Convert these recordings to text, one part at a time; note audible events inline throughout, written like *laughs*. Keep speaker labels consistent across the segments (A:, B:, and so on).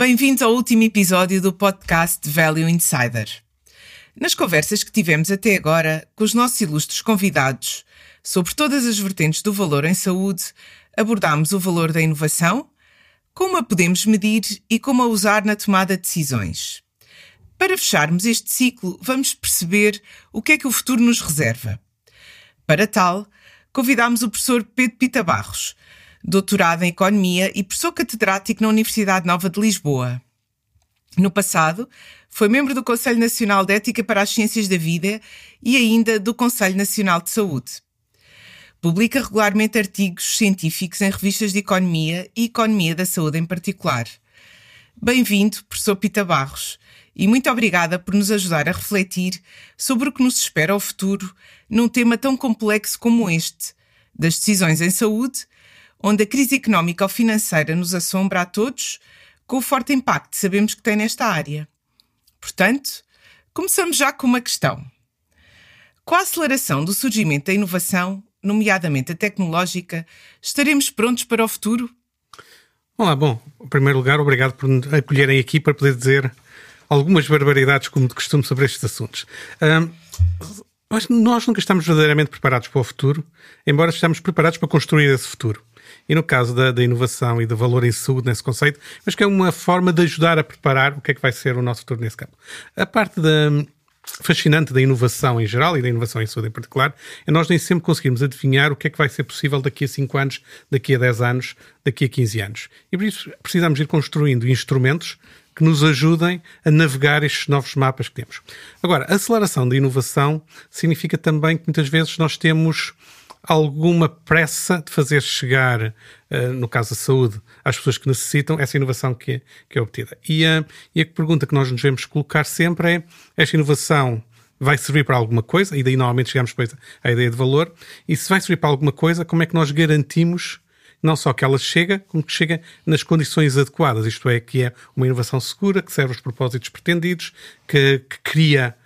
A: Bem-vindos ao último episódio do podcast Value Insider. Nas conversas que tivemos até agora com os nossos ilustres convidados sobre todas as vertentes do valor em saúde, abordámos o valor da inovação, como a podemos medir e como a usar na tomada de decisões. Para fecharmos este ciclo, vamos perceber o que é que o futuro nos reserva. Para tal, convidámos o professor Pedro Pita Barros, doutorado em Economia e professor catedrático na Universidade Nova de Lisboa. No passado, foi membro do Conselho Nacional de Ética para as Ciências da Vida e ainda do Conselho Nacional de Saúde. Publica regularmente artigos científicos em revistas de economia e economia da saúde em particular. Bem-vindo, professor Pita Barros, e muito obrigada por nos ajudar a refletir sobre o que nos espera ao futuro num tema tão complexo como este, das decisões em saúde onde a crise económica ou financeira nos assombra a todos, com o forte impacto que sabemos que tem nesta área. Portanto, começamos já com uma questão. Com a aceleração do surgimento da inovação, nomeadamente a tecnológica, estaremos prontos para o futuro?
B: Olá, bom, em primeiro lugar, obrigado por me acolherem aqui para poder dizer algumas barbaridades, como de costume, sobre estes assuntos. Um, nós nunca estamos verdadeiramente preparados para o futuro, embora estejamos preparados para construir esse futuro. E no caso da, da, inovação e do valor em saúde nesse conceito, mas que é uma forma de ajudar a preparar o que é que vai ser o nosso futuro nesse campo. A parte da, fascinante da inovação em geral e da inovação em saúde em particular é nós nem sempre conseguimos adivinhar o que é que vai ser possível daqui a 5 anos, daqui a 10 anos, daqui a 15 anos. E por isso precisamos ir construindo instrumentos que nos ajudem a navegar estes novos mapas que temos. Agora, aceleração da inovação significa também que muitas vezes nós temos alguma pressa de fazer chegar, uh, no caso da saúde, às pessoas que necessitam essa inovação que é, que é obtida. E, uh, e a pergunta que nós nos devemos colocar sempre é: esta inovação vai servir para alguma coisa? E daí normalmente chegamos depois à ideia de valor. E se vai servir para alguma coisa, como é que nós garantimos não só que ela chega, como que chega nas condições adequadas, isto é, que é uma inovação segura, que serve aos propósitos pretendidos, que, que cria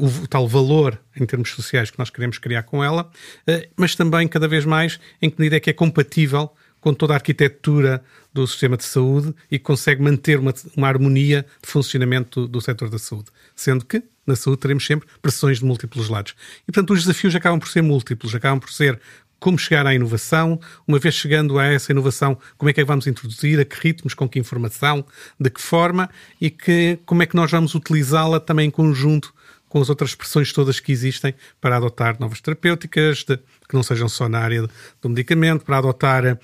B: o, o, tal valor em termos sociais que nós queremos criar com ela, uh, mas também cada vez mais em que medida é que é compatível com toda a arquitetura do sistema de saúde e consegue manter uma, uma harmonia de funcionamento do, do setor da saúde. Sendo que na saúde teremos sempre pressões de múltiplos lados. E, portanto, os desafios acabam por ser múltiplos, acabam por ser como chegar à inovação, uma vez chegando a essa inovação, como é que a vamos introduzir, a que ritmos, com que informação, de que forma? E que, como é que nós vamos utilizá-la também em conjunto com as outras expressões todas que existem para adotar novas terapêuticas, de, que não sejam só na área do medicamento, para adotar eh,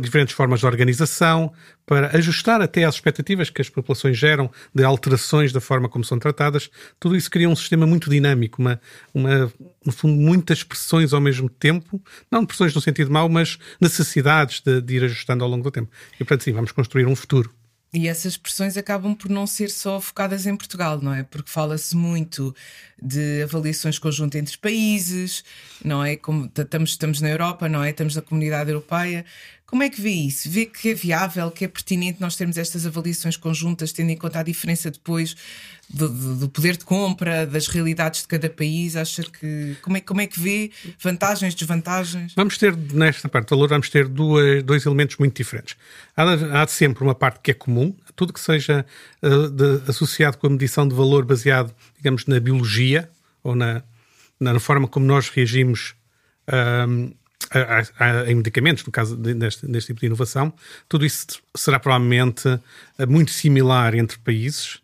B: diferentes formas de organização, para ajustar até às expectativas que as populações geram de alterações da forma como são tratadas. Tudo isso cria um sistema muito dinâmico, uma, uma, no fundo, muitas pressões ao mesmo tempo, não pressões no sentido mau, mas necessidades de, de ir ajustando ao longo do tempo. E, portanto, sim, vamos construir um futuro.
A: E essas pressões acabam por não ser só focadas em Portugal, não é? Porque fala-se muito de avaliações conjuntas entre países, não é? Como estamos, estamos na Europa, não é? Estamos na comunidade europeia. Como é que vê isso? Vê que é viável, que é pertinente nós termos estas avaliações conjuntas, tendo em conta a diferença depois do, do, poder de compra, das realidades de cada país? Acha que. Como é, como é que vê vantagens, desvantagens?
B: Vamos ter, nesta parte do valor, vamos ter duas, dois elementos muito diferentes. Há, há sempre uma parte que é comum, tudo que seja uh, de, associado com a medição de valor baseado, digamos, na biologia ou na, na forma como nós reagimos. A, a, em medicamentos, no caso deste, deste, tipo de inovação, tudo isso será provavelmente eh, muito similar entre países,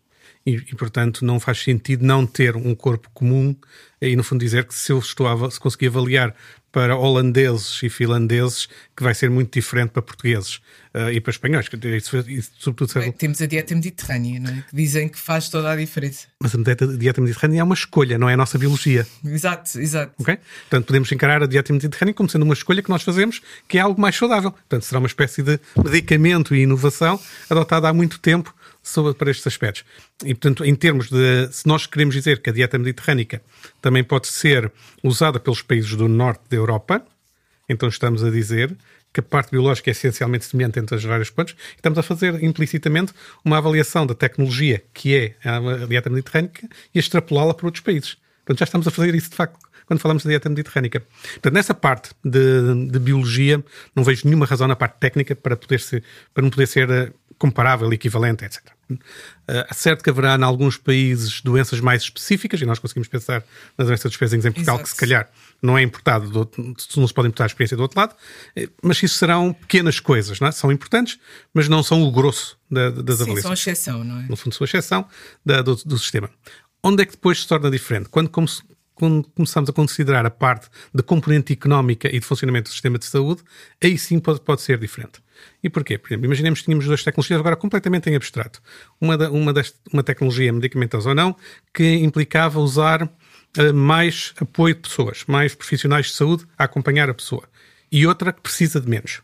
B: e, e, portanto não faz sentido não ter um corpo comum e no fundo dizer que se eu estou a, se conseguir avaliar para holandeses e finlandeses que vai ser muito diferente para portugueses uh, e para espanhóis. Isso,
A: isso, sobretudo, Bem, temos a dieta mediterrânea, não é? que dizem que faz toda a diferença.
B: Mas a dieta, a dieta mediterrânea é uma escolha, não é a nossa biologia.
A: Exato, exato.
B: Okay? Portanto, podemos encarar a dieta mediterrânea como sendo uma escolha que nós fazemos, que é algo mais saudável. Portanto, será uma espécie de medicamento e inovação adotada há muito tempo sobre, para estes aspectos. E, portanto, em termos de. Se nós queremos dizer que a dieta mediterrânica também pode ser usada pelos países do norte da Europa, então estamos a dizer que a parte biológica é essencialmente semelhante entre as várias e estamos a fazer implicitamente uma avaliação da tecnologia que é a dieta mediterrânica e extrapolá-la para outros países. Portanto, já estamos a fazer isso de facto quando falamos da dieta mediterrânica. Portanto, nessa parte de, de, biologia, não vejo nenhuma razão na parte técnica para, poder ser, para não poder ser comparável, equivalente, etc. Uh, certo que haverá, em alguns países, doenças mais específicas, e nós conseguimos pensar na doença dos pezinhos em Portugal, Exato. que se calhar não é importado, do, não se pode importar a experiência do outro lado, eh, mas isso serão pequenas coisas, não é? São importantes, mas não são o grosso da, das Sim, avaliações. são
A: exceção, não é?
B: No fundo, são a exceção da, do, do sistema. Onde é que depois se torna diferente? Quando, como quando começamos a considerar a parte da componente económica e de funcionamento do sistema de saúde, aí sim pode, pode ser diferente. E porquê? Por exemplo, imaginemos que tínhamos duas tecnologias agora completamente em abstrato. Uma, da, uma, deste, uma tecnologia medicamentosa ou não, que implicava usar uh, mais apoio de pessoas, mais profissionais de saúde a acompanhar a pessoa. E outra que precisa de menos.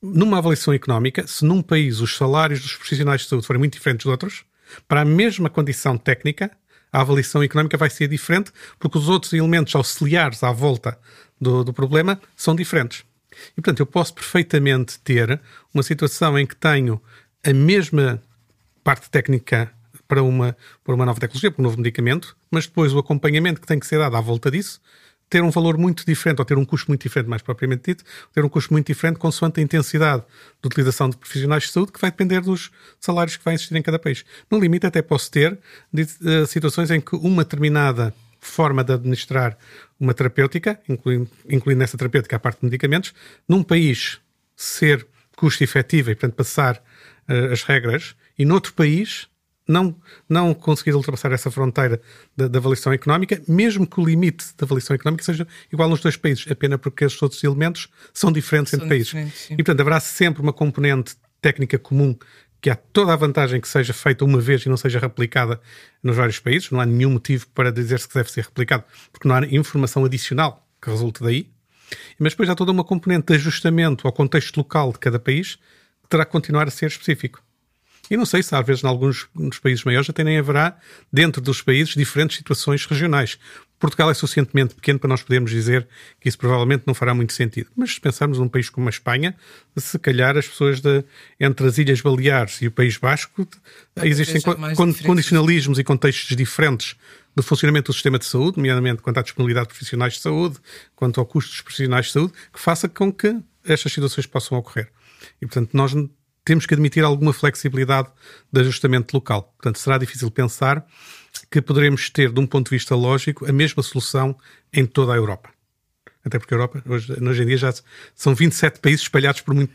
B: Numa avaliação económica, se num país os salários dos profissionais de saúde forem muito diferentes de outros, para a mesma condição técnica, a avaliação económica vai ser diferente, porque os outros elementos auxiliares à volta do, do problema são diferentes. E, portanto, eu posso perfeitamente ter uma situação em que tenho a mesma parte técnica para uma, para uma nova tecnologia, para um novo medicamento, mas depois o acompanhamento que tem que ser dado à volta disso ter um valor muito diferente, ou ter um custo muito diferente, mais propriamente dito, ter um custo muito diferente consoante a intensidade de utilização de profissionais de saúde, que vai depender dos salários que vai existir em cada país. No limite, até posso ter de, uh, situações em que uma determinada forma de administrar uma terapêutica, incluindo, incluindo nessa terapêutica a parte de medicamentos, num país ser custo efetivo e, portanto, passar uh, as regras, e noutro país não, não conseguir ultrapassar essa fronteira da, da, avaliação económica, mesmo que o limite da avaliação económica seja igual nos dois países, apenas porque esses outros elementos são diferentes são entre diferentes, países. Sim. E, portanto, haverá sempre uma componente técnica comum que há toda a vantagem que seja feita uma vez e não seja replicada nos vários países. Não há nenhum motivo para dizer-se que deve ser replicado, porque não há informação adicional que resulte daí. Mas depois há toda uma componente de ajustamento ao contexto local de cada país que terá que continuar a ser específico. E não sei se às vezes em alguns nos países maiores até nem haverá, dentro dos países, diferentes situações regionais. Portugal é suficientemente pequeno para nós podermos dizer que isso provavelmente não fará muito sentido. Mas se pensarmos num país como a Espanha, se calhar as pessoas de, entre as Ilhas Baleares e o País Basco existem con condicionalismos e contextos diferentes do funcionamento do sistema de saúde, nomeadamente quanto à disponibilidade de profissionais de saúde, quanto ao custo dos profissionais de saúde, que faça com que estas situações possam ocorrer. E, portanto, nós temos que admitir alguma flexibilidade de ajustamento local. Portanto, será difícil pensar que poderemos ter, de um ponto de vista lógico, a mesma solução em toda a Europa. Até porque a Europa, hoje, hoje em dia, já são 27 países espalhados por muito,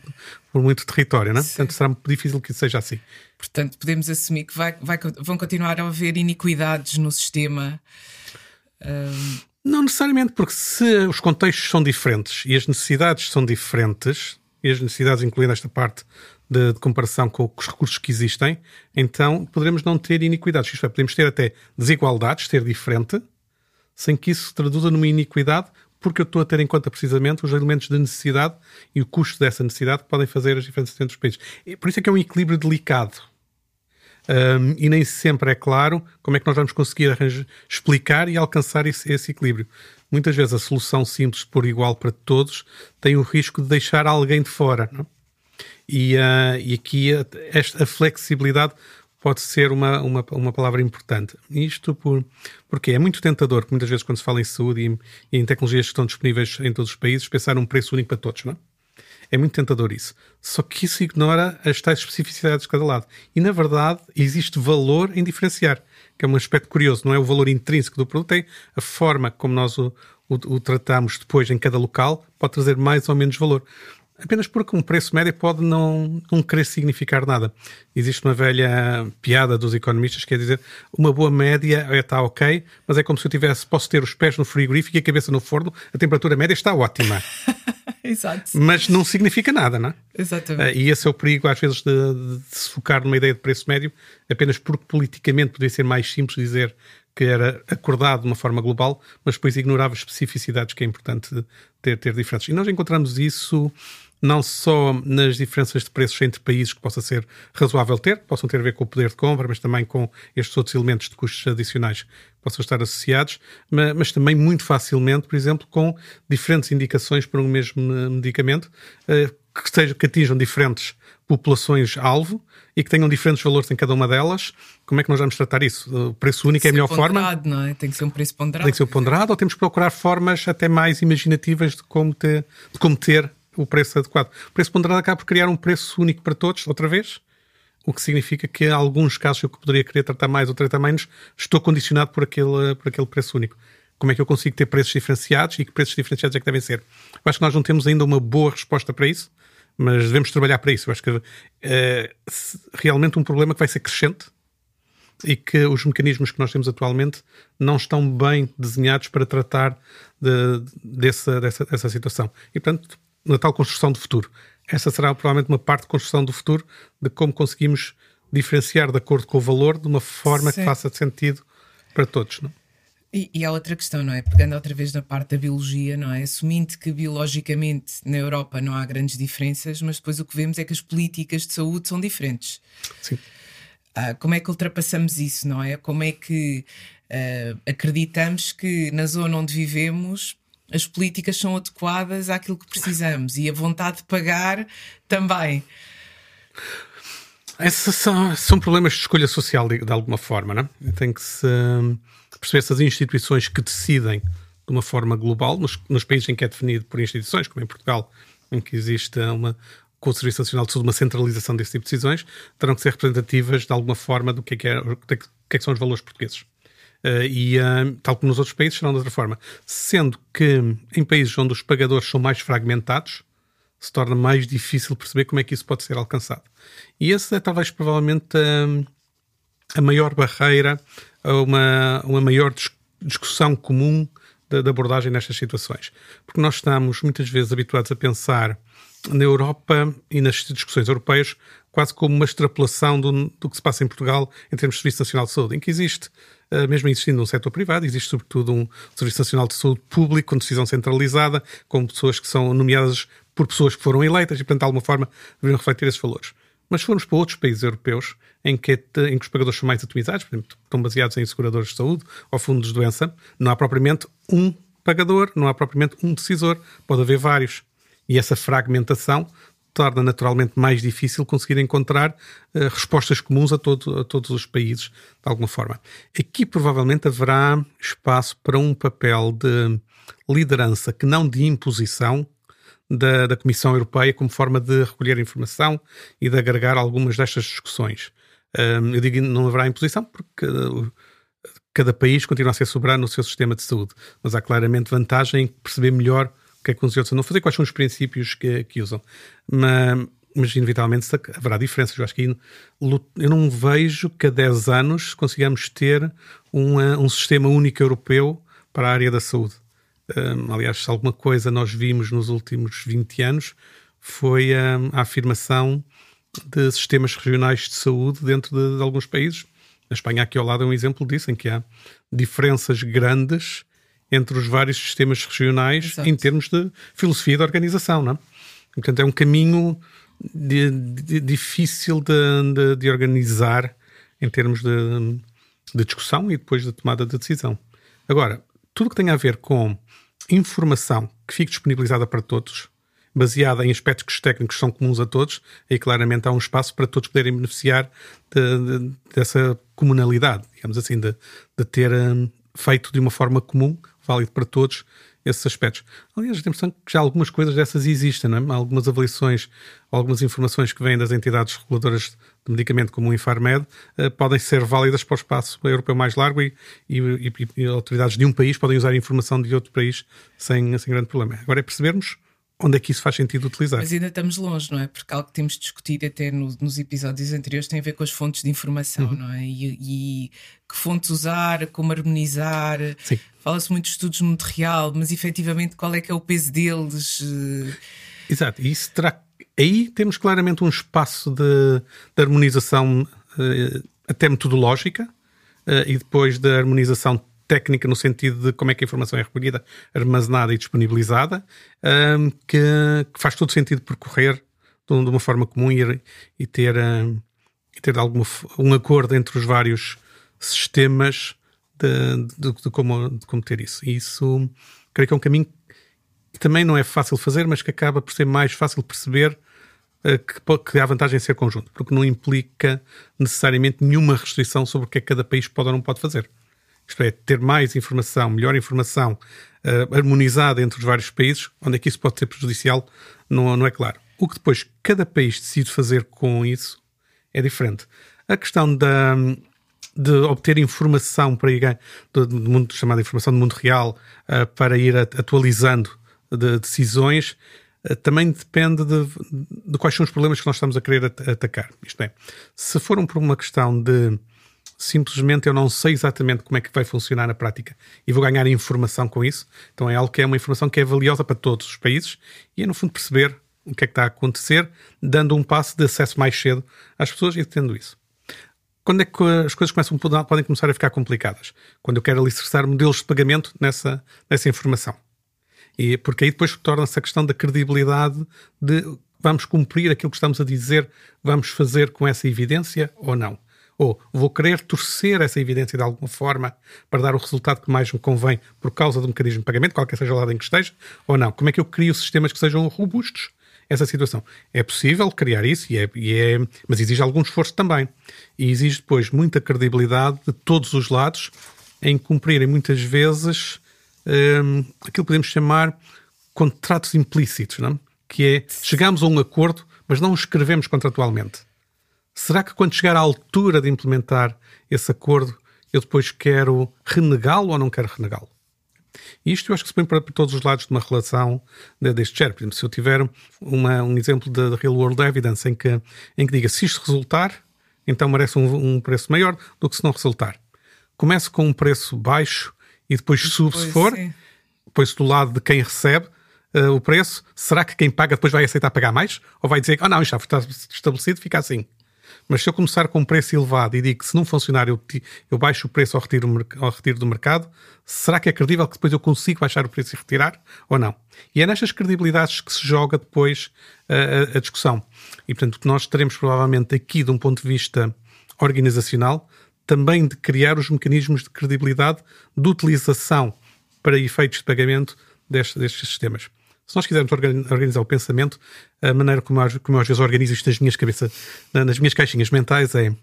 B: por muito território, não é? Portanto, será difícil que isso seja assim.
A: Portanto, podemos assumir que vai, vai, vão continuar a haver iniquidades no sistema.
B: Um... Não necessariamente, porque se os contextos são diferentes e as necessidades são diferentes, e as necessidades, incluindo esta parte de, de, comparação com os recursos que existem, então poderemos não ter iniquidades. Isto é, podemos ter até desigualdades, ser diferente, sem que isso se traduza numa iniquidade, porque eu estou a ter em conta precisamente os elementos de necessidade e o custo dessa necessidade que podem fazer as diferenças entre os países. Por isso é que é um equilíbrio delicado. Um, e nem sempre é claro como é que nós vamos conseguir arranjar, explicar e alcançar esse, esse, equilíbrio. Muitas vezes a solução simples, por igual para todos, tem o risco de deixar alguém de fora. Não? E, uh, e aqui a, esta, a flexibilidade pode ser uma, uma, uma palavra importante. Isto por, porque é muito tentador, muitas vezes quando se fala em saúde e, e em tecnologias que estão disponíveis em todos os países, pensar num preço único para todos, não é? É muito tentador isso. Só que isso ignora as tais especificidades de cada lado. E, na verdade, existe valor em diferenciar, que é um aspecto curioso. Não é o valor intrínseco do produto, é a forma como nós o, o, o tratamos depois em cada local, pode trazer mais ou menos valor apenas porque um preço médio pode não, não querer significar nada. Existe uma velha piada dos economistas que é dizer uma boa média está ok, mas é como se eu tivesse, posso ter os pés no frigorífico e a cabeça no forno, a temperatura média está ótima. *laughs*
A: Exato.
B: Mas não significa nada, não é?
A: Exatamente.
B: Uh, e esse é o perigo, às vezes, de, de, se focar numa ideia de preço médio, apenas porque politicamente poderia ser mais simples dizer que era acordado de uma forma global, mas depois ignorava especificidades que é importante ter, ter diferentes. E nós encontramos isso não só nas diferenças de preços entre países que possa ser razoável ter, possam ter a ver com o poder de compra, mas também com estes outros elementos de custos adicionais que possam estar associados, mas, mas também muito facilmente, por exemplo, com diferentes indicações para um mesmo medicamento, eh, que, estejam, que atinjam diferentes populações-alvo e que tenham diferentes valores em cada uma delas. Como é que nós vamos tratar isso? O preço único é a melhor forma?
A: Não é? Tem que ser um preço ponderado.
B: Tem que ser ponderado ou temos que procurar formas até mais imaginativas de como ter, de como ter o preço adequado. O preço ponderado acaba por criar um preço único para todos, outra vez, o que significa que, em alguns casos, eu poderia querer tratar mais ou tratar menos, estou condicionado por aquele, por aquele preço único. Como é que eu consigo ter preços diferenciados e que preços diferenciados é que devem ser? Eu acho que nós não temos ainda uma boa resposta para isso, mas devemos trabalhar para isso. Eu acho que é realmente um problema que vai ser crescente e que os mecanismos que nós temos atualmente não estão bem desenhados para tratar de, dessa, dessa, dessa situação. E, portanto, na tal construção do futuro. Essa será provavelmente uma parte de construção do futuro de como conseguimos diferenciar de acordo com o valor de uma forma Sim. que faça sentido para todos. Não?
A: E, e há outra questão, não é? Pegando outra vez na parte da biologia, não é? Assumindo que biologicamente na Europa não há grandes diferenças, mas depois o que vemos é que as políticas de saúde são diferentes.
B: Sim.
A: Ah, como é que ultrapassamos isso, não é? Como é que uh, acreditamos que na zona onde vivemos as políticas são adequadas àquilo que precisamos e a vontade de pagar também.
B: Esses são, são problemas de escolha social, de, de alguma forma, não é? Tem que se hum, perceber se as instituições que decidem de uma forma global, nos, nos, países em que é definido por instituições, como em Portugal, em que existe uma, com o Serviço Nacional de Saúde uma centralização desse tipo de decisões, terão que ser representativas de alguma forma do que é que, é, do que, é que são os valores portugueses. Uh, e, uh, tal como nos outros países, serão de outra forma. Sendo que em países onde os pagadores são mais fragmentados, se torna mais difícil perceber como é que isso pode ser alcançado. E esse é talvez provavelmente uh, a maior barreira a uma, uma maior dis discussão comum da abordagem nestas situações. Porque nós estamos muitas vezes habituados a pensar na Europa e nas discussões europeias quase como uma extrapolação do, do que se passa em Portugal em termos de Serviço Nacional de Saúde, em que existe mesmo existindo um setor privado, existe sobretudo um Serviço Nacional de Saúde Público com decisão centralizada, com pessoas que são nomeadas por pessoas que foram eleitas e, portanto, de alguma forma, deveriam refletir esses valores. Mas se formos para outros países europeus, em que, em que os pagadores são mais atomizados, por exemplo, estão baseados em seguradores de saúde ou fundos de doença, não há propriamente um pagador, não há propriamente um decisor, pode haver vários. E essa fragmentação torna naturalmente mais difícil conseguir encontrar uh, respostas comuns a, todo, a todos os países, de alguma forma. Aqui provavelmente haverá espaço para um papel de liderança que não de imposição da, da Comissão Europeia como forma de recolher informação e de agregar algumas destas discussões. Eu digo não haverá imposição porque uh, cada país continua a ser soberano no seu sistema de saúde, mas há claramente vantagem em perceber melhor que é que uns e outros não fazer, quais são os princípios que, que usam. Mas, mas, inevitavelmente, haverá diferenças. Eu acho que eu não vejo que a 10 anos consigamos ter uma, um sistema único europeu para a área da saúde. Um, aliás, se alguma coisa nós vimos nos últimos 20 anos foi um, a afirmação de sistemas regionais de saúde dentro de, de alguns países. A Espanha aqui ao lado é um exemplo disso, em que há diferenças grandes entre os vários sistemas regionais Exato. em termos de filosofia de organização, não é? Portanto, é um caminho de, de, difícil de, de, organizar em termos de, discussão e depois de tomada de decisão. Agora, tudo que tem a ver com informação que fique disponibilizada para todos, baseada em aspectos técnicos que são comuns a todos, aí claramente há um espaço para todos poderem beneficiar dessa comunalidade, digamos assim, de, ter um, feito de uma forma comum válido para todos esses aspectos. Aliás, impressão que já algumas coisas dessas existem, não é? algumas avaliações, algumas informações que vêm das entidades reguladoras de medicamento, como o Infarmed, uh, podem ser válidas para o espaço europeu mais largo e, e, e, e, autoridades de um país podem usar informação de outro país sem, sem grande problema. Agora é percebermos onde é que isso faz sentido utilizar.
A: Mas ainda estamos longe, não é? Porque algo que temos discutido até no, nos episódios anteriores tem a ver com as fontes de informação, uhum. não é? E, e, que fontes usar, como harmonizar. Fala-se muito de estudos no real, mas efetivamente qual é que é o peso deles?
B: Exato, e isso terá. Aí temos claramente um espaço de, de harmonização uh, até metodológica uh, e depois da harmonização técnica no sentido de como é que a informação é recolhida, armazenada e disponibilizada, um, que, que, faz todo sentido percorrer de, uma forma comum e, e ter, um, e ter alguma, um acordo entre os vários sistemas de, de, de, como, de como ter isso. E isso creio que é um caminho que também não é fácil fazer, mas que acaba por ser mais fácil perceber uh, que, que há vantagem em ser conjunto, porque não implica necessariamente nenhuma restrição sobre o que é que cada país pode ou não pode fazer isto é, ter mais informação, melhor informação uh, harmonizada entre os vários países, onde é que isso pode ser prejudicial, não, não é claro. O que depois cada país decide fazer com isso é diferente. A questão da, de obter informação para ir do, do mundo chamada informação do mundo real uh, para ir atualizando de decisões uh, também depende de, de, quais são os problemas que nós estamos a querer at atacar. Isto é, se for por uma questão de simplesmente eu não sei exatamente como é que vai funcionar na prática e vou ganhar informação com isso, então é algo que é uma informação que é valiosa para todos os países e é no fundo perceber o que é que está a acontecer, dando um passo de acesso mais cedo às pessoas e tendo isso. Quando é que as coisas começam, podem começar a ficar complicadas? Quando eu quero alicerçar modelos de pagamento nessa, nessa informação. E porque aí depois torna-se a questão da credibilidade de vamos cumprir aquilo que estamos a dizer, vamos fazer com essa evidência ou não. Ou vou querer torcer essa evidência de alguma forma para dar o resultado que mais me convém por causa do mecanismo de pagamento, qualquer seja o lado em que esteja, ou não. Como é que eu crio sistemas que sejam robustos essa situação. É possível criar isso, e é, e é, mas exige algum esforço também. E exige depois muita credibilidade de todos os lados em cumprirem muitas vezes um, aquilo que podemos chamar contratos implícitos, não? que é chegamos a um acordo, mas não o escrevemos contratualmente. Será que quando chegar à altura de implementar esse acordo, eu depois quero renegá-lo ou não quero renegá-lo? Isto eu acho que se põe para, todos os lados de uma relação de, deste género. Por exemplo, se eu tiver uma, um exemplo de, de, real world evidence em que, em que diga se isto resultar, então merece um, um, preço maior do que se não resultar. Começo com um preço baixo e depois sube se for, depois do lado de quem recebe uh, o preço, será que quem paga depois vai aceitar pagar mais? Ou vai dizer, ah não, isto está estabelecido, fica assim. Mas se eu começar com um preço elevado e digo que se não funcionar eu, eu baixo o preço ao retiro, ao retiro do mercado, será que é credível que depois eu consigo baixar o preço e retirar ou não? E é nestas credibilidades que se joga depois a, a, a discussão. E portanto, o que nós teremos provavelmente aqui, de um ponto de vista organizacional, também de criar os mecanismos de credibilidade de utilização para efeitos de pagamento destes, destes sistemas. Se nós quisermos organizar o pensamento, a maneira como, como eu às vezes organizo isto nas minhas cabeças, nas minhas caixinhas mentais, é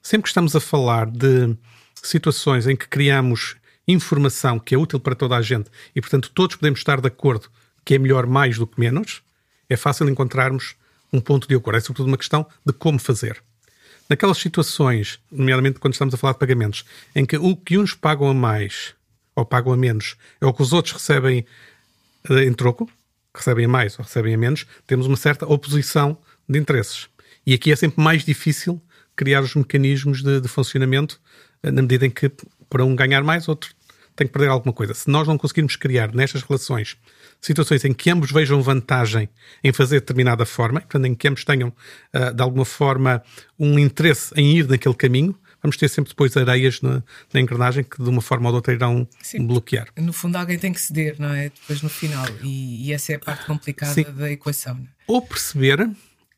B: sempre que estamos a falar de situações em que criamos informação que é útil para toda a gente e, portanto, todos podemos estar de acordo que é melhor mais do que menos, é fácil encontrarmos um ponto de acordo. É sobretudo uma questão de como fazer. Naquelas situações, nomeadamente quando estamos a falar de pagamentos, em que o que uns pagam a mais ou pagam a menos é o que os outros recebem eh, em troco, recebem mais ou recebem menos, temos uma certa oposição de interesses. E aqui é sempre mais difícil criar os mecanismos de, de funcionamento eh, na medida em que para um ganhar mais, outro tem que perder alguma coisa. Se nós não conseguirmos criar nestas relações situações em que ambos vejam vantagem em fazer determinada forma, portanto, em que ambos tenham, uh, de alguma forma, um interesse em ir naquele caminho, vamos ter sempre depois areias na, na engrenagem que de uma forma ou de outra irão Sim, bloquear.
A: No fundo, alguém tem que ceder, não é? Depois no final. E, e essa é a parte complicada Sim. da equação. É?
B: Ou perceber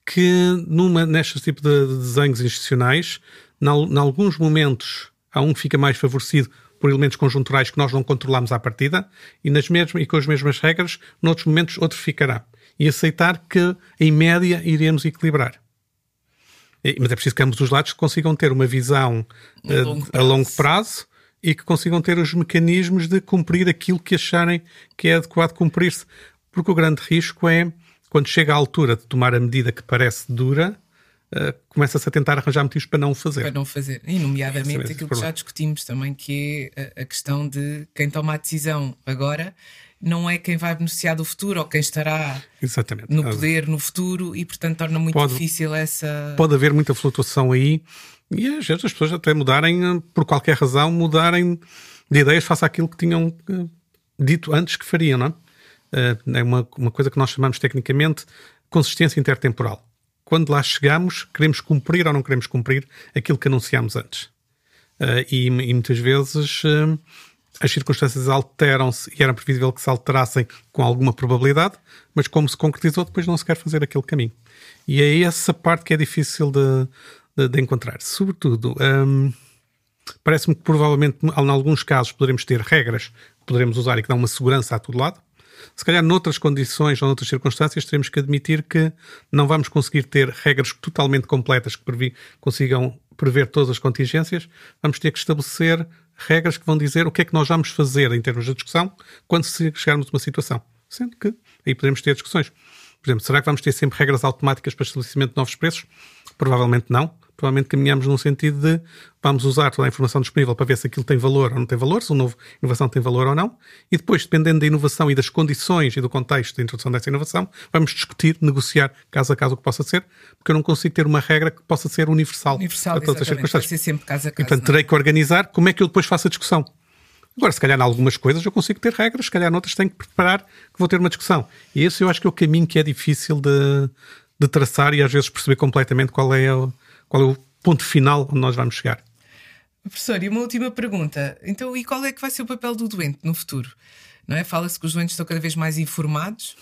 B: que numa, nestes tipos de desenhos institucionais, em alguns momentos, há um que fica mais favorecido por elementos conjunturais que nós não controlamos à partida e, nas mesmas, e com as mesmas regras, noutros momentos outro ficará. E aceitar que, em média, iremos equilibrar. Mas é preciso que ambos os lados consigam ter uma visão a eh, longo, a longo prazo e que consigam ter os mecanismos de cumprir aquilo que acharem que é adequado cumprir-se. Porque o grande risco é, quando chega à altura de tomar a medida que parece dura, uh, começa-se a tentar arranjar motivos para não fazer.
A: Para não fazer. E, nomeadamente, é aquilo que já discutimos também, que é a, a questão de quem toma a decisão agora não é quem vai beneficiar do futuro ou quem estará Exatamente. no poder no futuro e, portanto, torna muito pode, difícil essa.
B: Pode haver muita flutuação aí e às vezes as pessoas até mudarem, por qualquer razão, mudarem de ideias face àquilo que tinham eh, dito antes que fariam, não é? Eh, é uma, uma coisa que nós chamamos tecnicamente consistência intertemporal. Quando lá chegamos, queremos cumprir ou não queremos cumprir aquilo que anunciámos antes. Uh, e, e, muitas vezes uh, as circunstâncias alteram-se e era previsível que se alterassem com alguma probabilidade, mas como se concretizou, depois não se quer fazer aquele caminho. E é essa parte que é difícil de, de, de encontrar. Sobretudo, hum, parece-me que provavelmente, em alguns casos, poderemos ter regras que poderemos usar e que dão uma segurança a todo lado. Se calhar, noutras condições ou noutras circunstâncias, teremos que admitir que não vamos conseguir ter regras totalmente completas que consigam prever todas as contingências. Vamos ter que estabelecer regras que vão dizer o que é que nós vamos fazer em termos de discussão quando chegarmos a uma situação. Sendo que aí podemos ter discussões. Por exemplo, será que vamos ter sempre regras automáticas para estabelecimento de novos preços? Provavelmente não, provavelmente caminhamos num sentido de vamos usar toda a informação disponível para ver se aquilo tem valor ou não tem valor, se a nova inovação tem valor ou não, e depois, dependendo da inovação e das condições e do contexto da introdução dessa inovação, vamos discutir, negociar caso a caso o que possa ser, porque eu não consigo ter uma regra que possa ser universal,
A: universal a todas as circunstâncias. Vai ser sempre caso a caso.
B: E, portanto, terei que organizar como é que eu depois faço a discussão. Agora, se calhar, em algumas coisas eu consigo ter regras, se calhar, noutras tenho que preparar que vou ter uma discussão. E esse eu acho que é o caminho que é difícil de, de traçar e às vezes perceber completamente qual é, o, qual é o ponto final onde nós vamos chegar.
A: Professor, e uma última pergunta. Então, e qual é que vai ser o papel do doente no futuro? Não é? Fala-se que os doentes estão cada vez mais informados,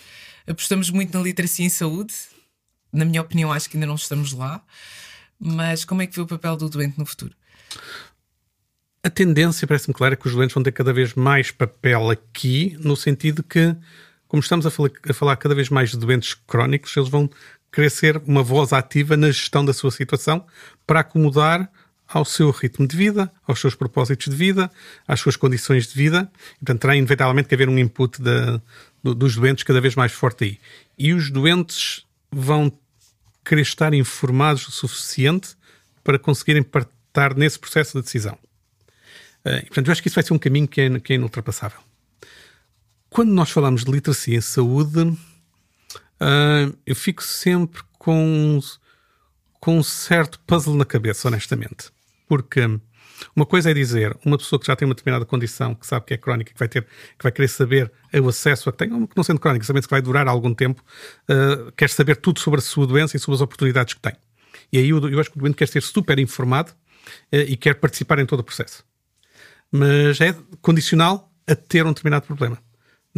A: apostamos muito na literacia em saúde. Na minha opinião, acho que ainda não estamos lá. Mas como é que vê o papel do doente no futuro?
B: A tendência, parece-me clara, é que os doentes vão ter cada vez mais papel aqui, no sentido que, como estamos a falar, a falar cada vez mais de doentes crónicos, eles vão querer ser uma voz ativa na gestão da sua situação para acomodar ao seu ritmo de vida, aos seus propósitos de vida, às suas condições de vida. Portanto, terá inevitavelmente que haver um input dos doentes cada vez mais forte aí. E os doentes vão querer estar informados o suficiente para conseguirem partar nesse processo de decisão. Eh, e, portanto, eu acho que isso vai ser um caminho que é, que é inultrapassável. Quando nós falamos de literacia em saúde, uh, eu fico sempre com, com um certo puzzle na cabeça, honestamente. Porque uma coisa é dizer, uma pessoa que já tem uma determinada condição, que sabe que é crónica, que vai ter, que vai querer saber o acesso a que tem, que não sendo crónica, sabendo que vai durar algum tempo, uh, quer saber tudo sobre a sua doença e sobre as oportunidades que tem. E aí eu, eu acho que o doente quer ser super informado uh, e quer participar em todo o processo. Mas é condicional a ter um determinado problema.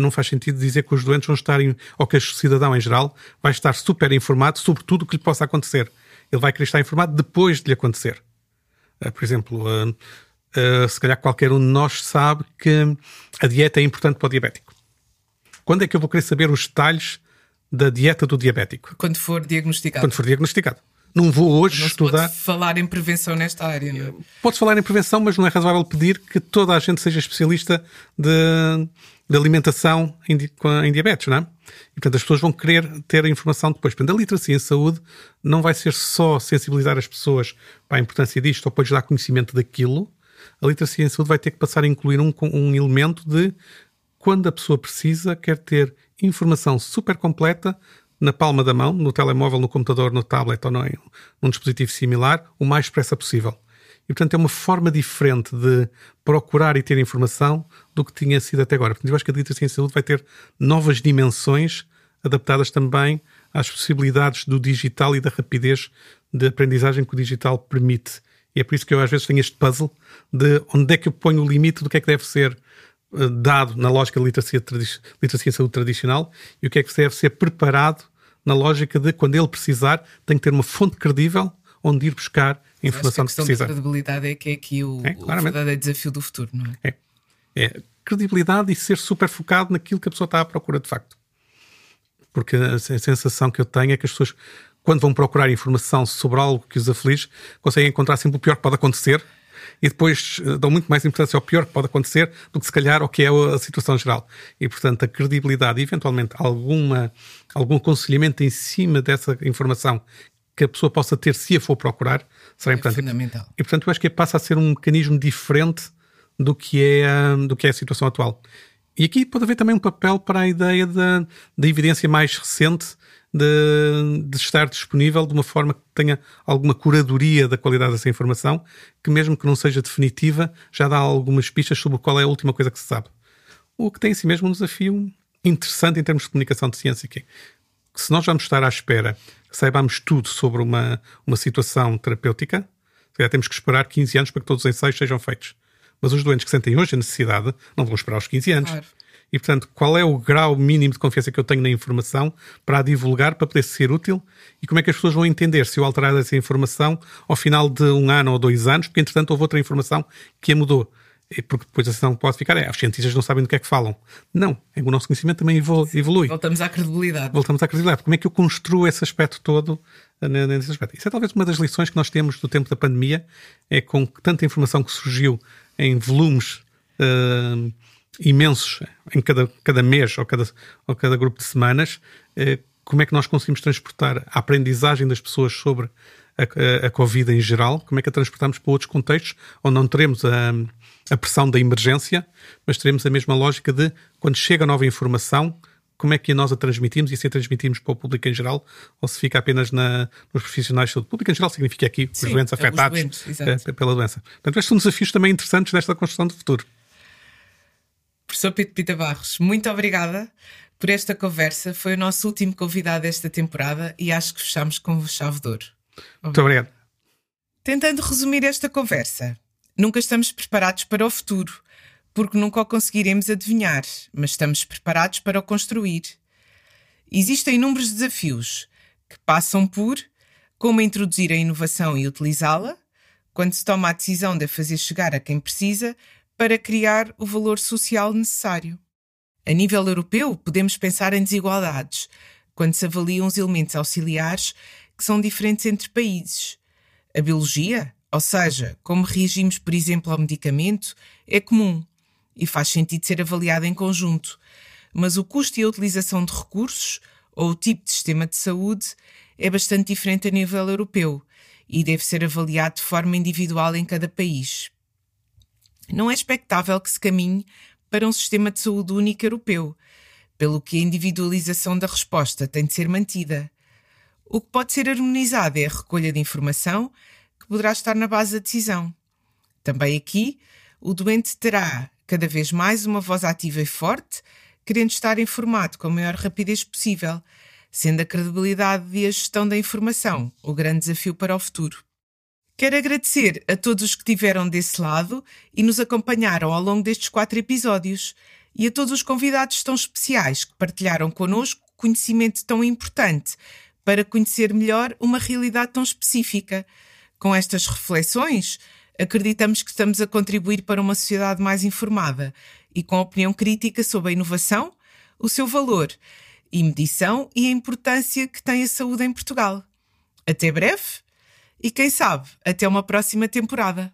B: Não faz sentido dizer que os doentes vão estar, ou que o cidadão em geral vai estar super informado sobre tudo o que lhe possa acontecer. Ele vai querer estar informado depois de lhe acontecer. Uh, por exemplo, uh, uh, se calhar qualquer um de nós sabe que a dieta é importante para o diabético. Quando é que eu vou querer saber os detalhes da dieta do diabético?
A: Quando for diagnosticado.
B: Quando for diagnosticado. Não vou hoje
A: não
B: estudar.
A: Pode falar em prevenção nesta área, não é?
B: Pode falar em prevenção, mas não é razoável pedir que toda a gente seja especialista de, de alimentação em, em diabetes, não é? E, portanto, as pessoas vão querer ter a informação depois. Portanto, a literacia em saúde não vai ser só sensibilizar as pessoas para a importância disto ou depois dar conhecimento daquilo. A literacia em saúde vai ter que passar a incluir um, um elemento de quando a pessoa precisa, quer ter informação super completa na palma da mão, no telemóvel, no computador, no tablet ou num dispositivo similar, o mais depressa possível. E, portanto, é uma forma diferente de procurar e ter informação do que tinha sido até agora. Portanto, eu acho que a literacia em saúde vai ter novas dimensões adaptadas também às possibilidades do digital e da rapidez de aprendizagem que o digital permite. E é por isso que eu às vezes tenho este puzzle de onde é que eu ponho o limite do que é que deve ser eh, dado na lógica de literacia, literacia em saúde tradicional e o que é que deve ser preparado na lógica de quando ele precisar, tem que ter uma fonte credível onde ir buscar a informação
A: que,
B: que precisa. A
A: credibilidade é que é aqui o, é, o verdadeiro desafio do futuro, não é?
B: é? É credibilidade e ser super focado naquilo que a pessoa está à procura de facto. Porque a, a sensação que eu tenho é que as pessoas, quando vão procurar informação sobre algo que os aflige, conseguem encontrar sempre o pior que pode acontecer e depois eh, dão muito mais importância ao pior que pode acontecer do que se calhar ao que é a situação geral. E, portanto, a credibilidade e, eventualmente, alguma, algum aconselhamento em cima dessa informação que a pessoa possa ter se a for procurar será
A: é
B: importante.
A: fundamental.
B: E, portanto, eu acho que passa a ser um mecanismo diferente do que é, do que é a situação atual. E aqui pode haver também um papel para a ideia da, da evidência mais recente de, de, estar disponível de uma forma que tenha alguma curadoria da qualidade dessa informação, que mesmo que não seja definitiva, já dá algumas pistas sobre qual é a última coisa que se sabe. O que tem em si mesmo um desafio interessante em termos de comunicação de ciência, que, é, que se nós vamos estar à espera saibamos tudo sobre uma, uma situação terapêutica, já temos que esperar 15 anos para que todos os ensaios sejam feitos. Mas os doentes que sentem hoje a necessidade não vão esperar os 15 anos. Claro. E, portanto, qual é o grau mínimo de confiança que eu tenho na informação para a divulgar, para poder ser útil? E como é que as pessoas vão entender se eu alterar essa informação ao final de um ano ou dois anos, porque, entretanto, houve outra informação que a mudou? Porque depois a sensação pode ficar é, os cientistas não sabem do que é que falam. Não, é o nosso conhecimento também evolui.
A: Voltamos à credibilidade.
B: Voltamos à credibilidade. Como é que eu construo esse aspecto todo eh, nesse aspecto? Isso é talvez uma das lições que nós temos do tempo da pandemia, é com tanta informação que surgiu em volumes uh, imensos em cada, cada mês ou cada, ou cada grupo de semanas, uh, como é que nós conseguimos transportar a aprendizagem das pessoas sobre a, a, Covid em geral, como é que a transportamos para outros contextos, onde não teremos a, a pressão da emergência, mas teremos a mesma lógica de quando chega nova informação, como é que nós a transmitimos e se a transmitimos para o público em geral ou se fica apenas na, nos profissionais de saúde. Público em geral significa aqui Sim, os doentes afetados os doentes, é, pela doença. Portanto, estes são desafios também interessantes desta construção do futuro.
A: Professor Pito Pita Barros, muito obrigada por esta conversa. Foi o nosso último convidado desta temporada e acho que fechamos com chave de ouro.
B: Muito obrigado.
A: Tentando resumir esta conversa, nunca estamos preparados para o futuro porque nunca o conseguiremos adivinhar, mas estamos preparados para o construir. Existem inúmeros desafios que passam por como introduzir a inovação e utilizá-la, quando se toma a decisão de a fazer chegar a quem precisa para criar o valor social necessário. A nível europeu, podemos pensar em desigualdades, quando se avaliam os elementos auxiliares que são diferentes entre países. A biologia, ou seja, como reagimos, por exemplo, ao medicamento, é comum, e faz sentido ser avaliada em conjunto, mas o custo e a utilização de recursos ou o tipo de sistema de saúde é bastante diferente a nível europeu e deve ser avaliado de forma individual em cada país. Não é expectável que se caminhe para um sistema de saúde único europeu, pelo que a individualização da resposta tem de ser mantida. O que pode ser harmonizado é a recolha de informação poderá estar na base da decisão. Também aqui, o doente terá cada vez mais uma voz ativa e forte, querendo estar informado com a maior rapidez possível, sendo a credibilidade e a gestão da informação o grande desafio para o futuro. Quero agradecer a todos os que estiveram desse lado e nos acompanharam ao longo destes quatro episódios e a todos os convidados tão especiais que partilharam connosco conhecimento tão importante para conhecer melhor uma realidade tão específica. Com estas reflexões, acreditamos que estamos a contribuir para uma sociedade mais informada e com opinião crítica sobre a inovação, o seu valor e medição e a importância que tem a saúde em Portugal. Até breve e quem sabe, até uma próxima temporada.